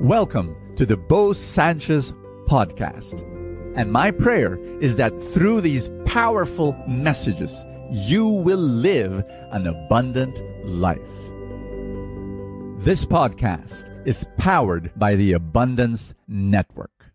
Welcome to the Bo Sanchez podcast. And my prayer is that through these powerful messages, you will live an abundant life. This podcast is powered by the Abundance Network.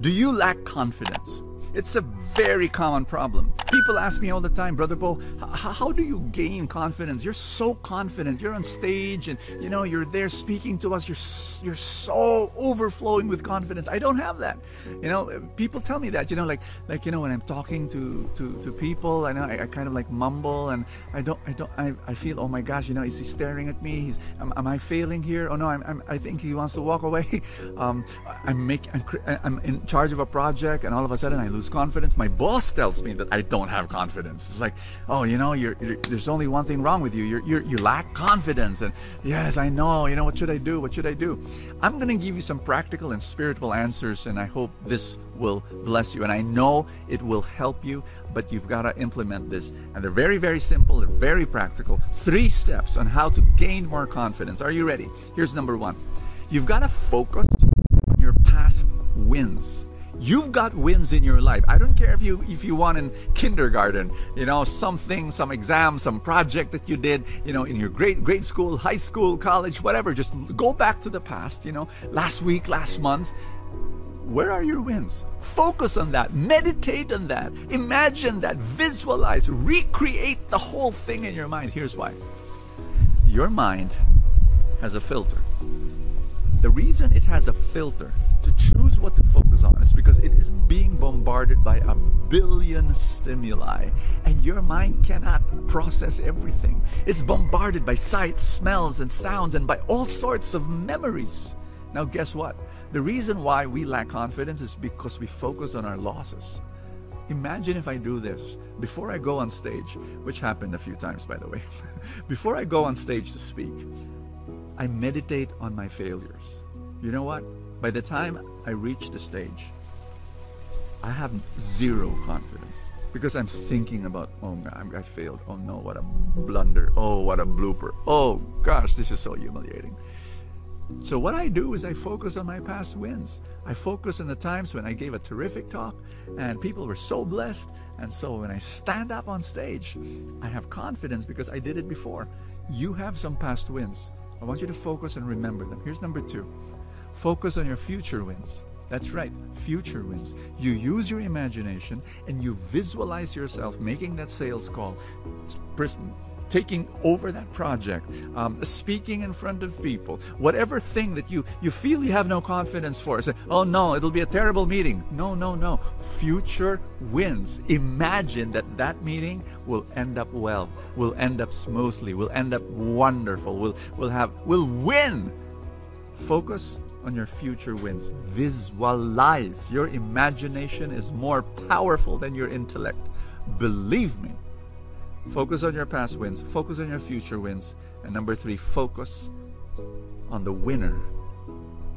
Do you lack confidence? It's a very common problem. People ask me all the time, Brother Bo, how do you gain confidence? You're so confident. You're on stage and you know you're there speaking to us. You're you're so overflowing with confidence. I don't have that. You know, people tell me that. You know, like like you know when I'm talking to to, to people, I know I, I kind of like mumble and I don't I don't I, I feel oh my gosh, you know, is he staring at me? He's am, am I failing here? Oh no, I'm, I'm I think he wants to walk away. um, I'm making I'm, I'm in charge of a project and all of a sudden I lose confidence. My boss tells me that I don't have confidence. It's like, oh, you know, you're, you're, there's only one thing wrong with you. You're, you're, you lack confidence. And yes, I know. You know, what should I do? What should I do? I'm going to give you some practical and spiritual answers, and I hope this will bless you. And I know it will help you, but you've got to implement this. And they're very, very simple. They're very practical. Three steps on how to gain more confidence. Are you ready? Here's number one. You've got to focus on your past wins. You've got wins in your life. I don't care if you if you won in kindergarten, you know, something, some exam, some project that you did, you know, in your grade grade school, high school, college, whatever. Just go back to the past, you know, last week, last month. Where are your wins? Focus on that. Meditate on that. Imagine that. Visualize. Recreate the whole thing in your mind. Here's why. Your mind has a filter. The reason it has a filter to choose what to focus on is because it is being bombarded by a billion stimuli and your mind cannot process everything. It's bombarded by sights, smells, and sounds and by all sorts of memories. Now, guess what? The reason why we lack confidence is because we focus on our losses. Imagine if I do this before I go on stage, which happened a few times, by the way. before I go on stage to speak, I meditate on my failures. You know what? By the time I reach the stage, I have zero confidence because I'm thinking about, oh I failed. Oh no, what a blunder. Oh, what a blooper. Oh gosh, this is so humiliating. So, what I do is I focus on my past wins. I focus on the times when I gave a terrific talk and people were so blessed. And so, when I stand up on stage, I have confidence because I did it before. You have some past wins. I want you to focus and remember them. Here's number two Focus on your future wins. That's right, future wins. You use your imagination and you visualize yourself making that sales call, taking over that project, um, speaking in front of people, whatever thing that you, you feel you have no confidence for. Say, oh no, it'll be a terrible meeting. No, no, no. Future wins. Imagine that that meeting will end up well, will end up smoothly, will end up wonderful, will, will have, will win. Focus on your future wins. Visualize. Your imagination is more powerful than your intellect. Believe me. Focus on your past wins, focus on your future wins. And number three, focus on the winner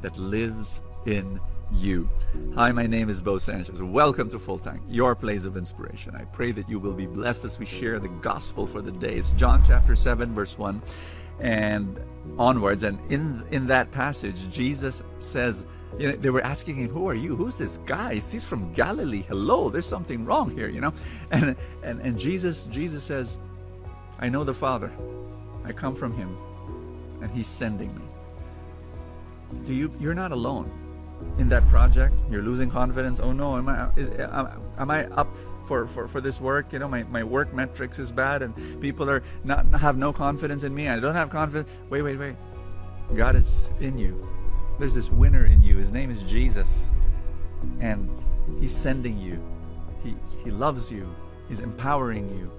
that lives in you. Hi, my name is Bo Sanchez. Welcome to Full Tank, your place of inspiration. I pray that you will be blessed as we share the gospel for the day. It's John chapter 7, verse 1 and onwards. And in in that passage, Jesus says, you know, they were asking him, "Who are you? Who's this guy? He's from Galilee. Hello, there's something wrong here, you know." And and and Jesus Jesus says, "I know the Father. I come from Him, and He's sending me." Do you? You're not alone in that project. You're losing confidence. Oh no, am I am I up for, for, for this work? You know, my, my work metrics is bad, and people are not have no confidence in me. I don't have confidence. Wait, wait, wait. God is in you. There's this winner in you. His name is Jesus, and He's sending you. He He loves you. He's empowering you.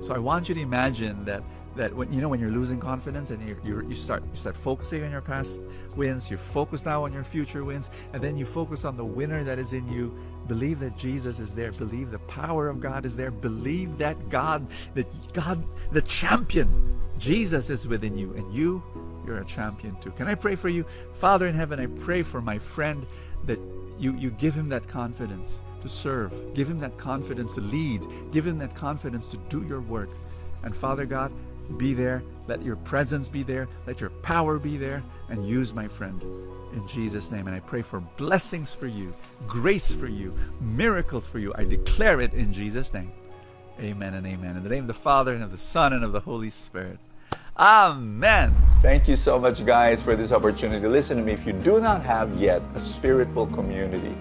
So I want you to imagine that that when you know when you're losing confidence and you you start you start focusing on your past wins, you focus now on your future wins, and then you focus on the winner that is in you. Believe that Jesus is there. Believe the power of God is there. Believe that God, that God, the champion, Jesus is within you, and you you're a champion too. Can I pray for you? Father in heaven, I pray for my friend that you, you give him that confidence to serve, give him that confidence to lead, give him that confidence to do your work. And Father God, be there. Let your presence be there. Let your power be there. And use my friend in Jesus' name. And I pray for blessings for you, grace for you, miracles for you. I declare it in Jesus' name. Amen and amen. In the name of the Father and of the Son and of the Holy Spirit. Amen. Thank you so much, guys, for this opportunity. Listen to me. If you do not have yet a spiritual community,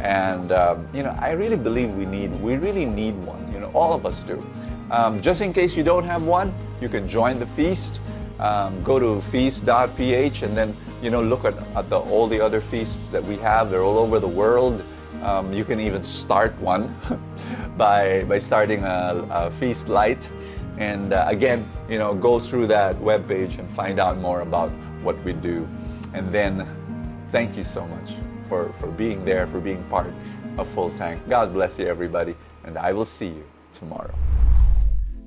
and um, you know, I really believe we need, we really need one. You know, all of us do. Um, just in case you don't have one, you can join the feast. Um, go to feast.ph and then you know look at, at the, all the other feasts that we have. They're all over the world. Um, you can even start one by by starting a, a feast light. And uh, again, you know, go through that web page and find out more about what we do. And then, thank you so much for, for being there, for being part of Full Tank. God bless you, everybody, and I will see you tomorrow.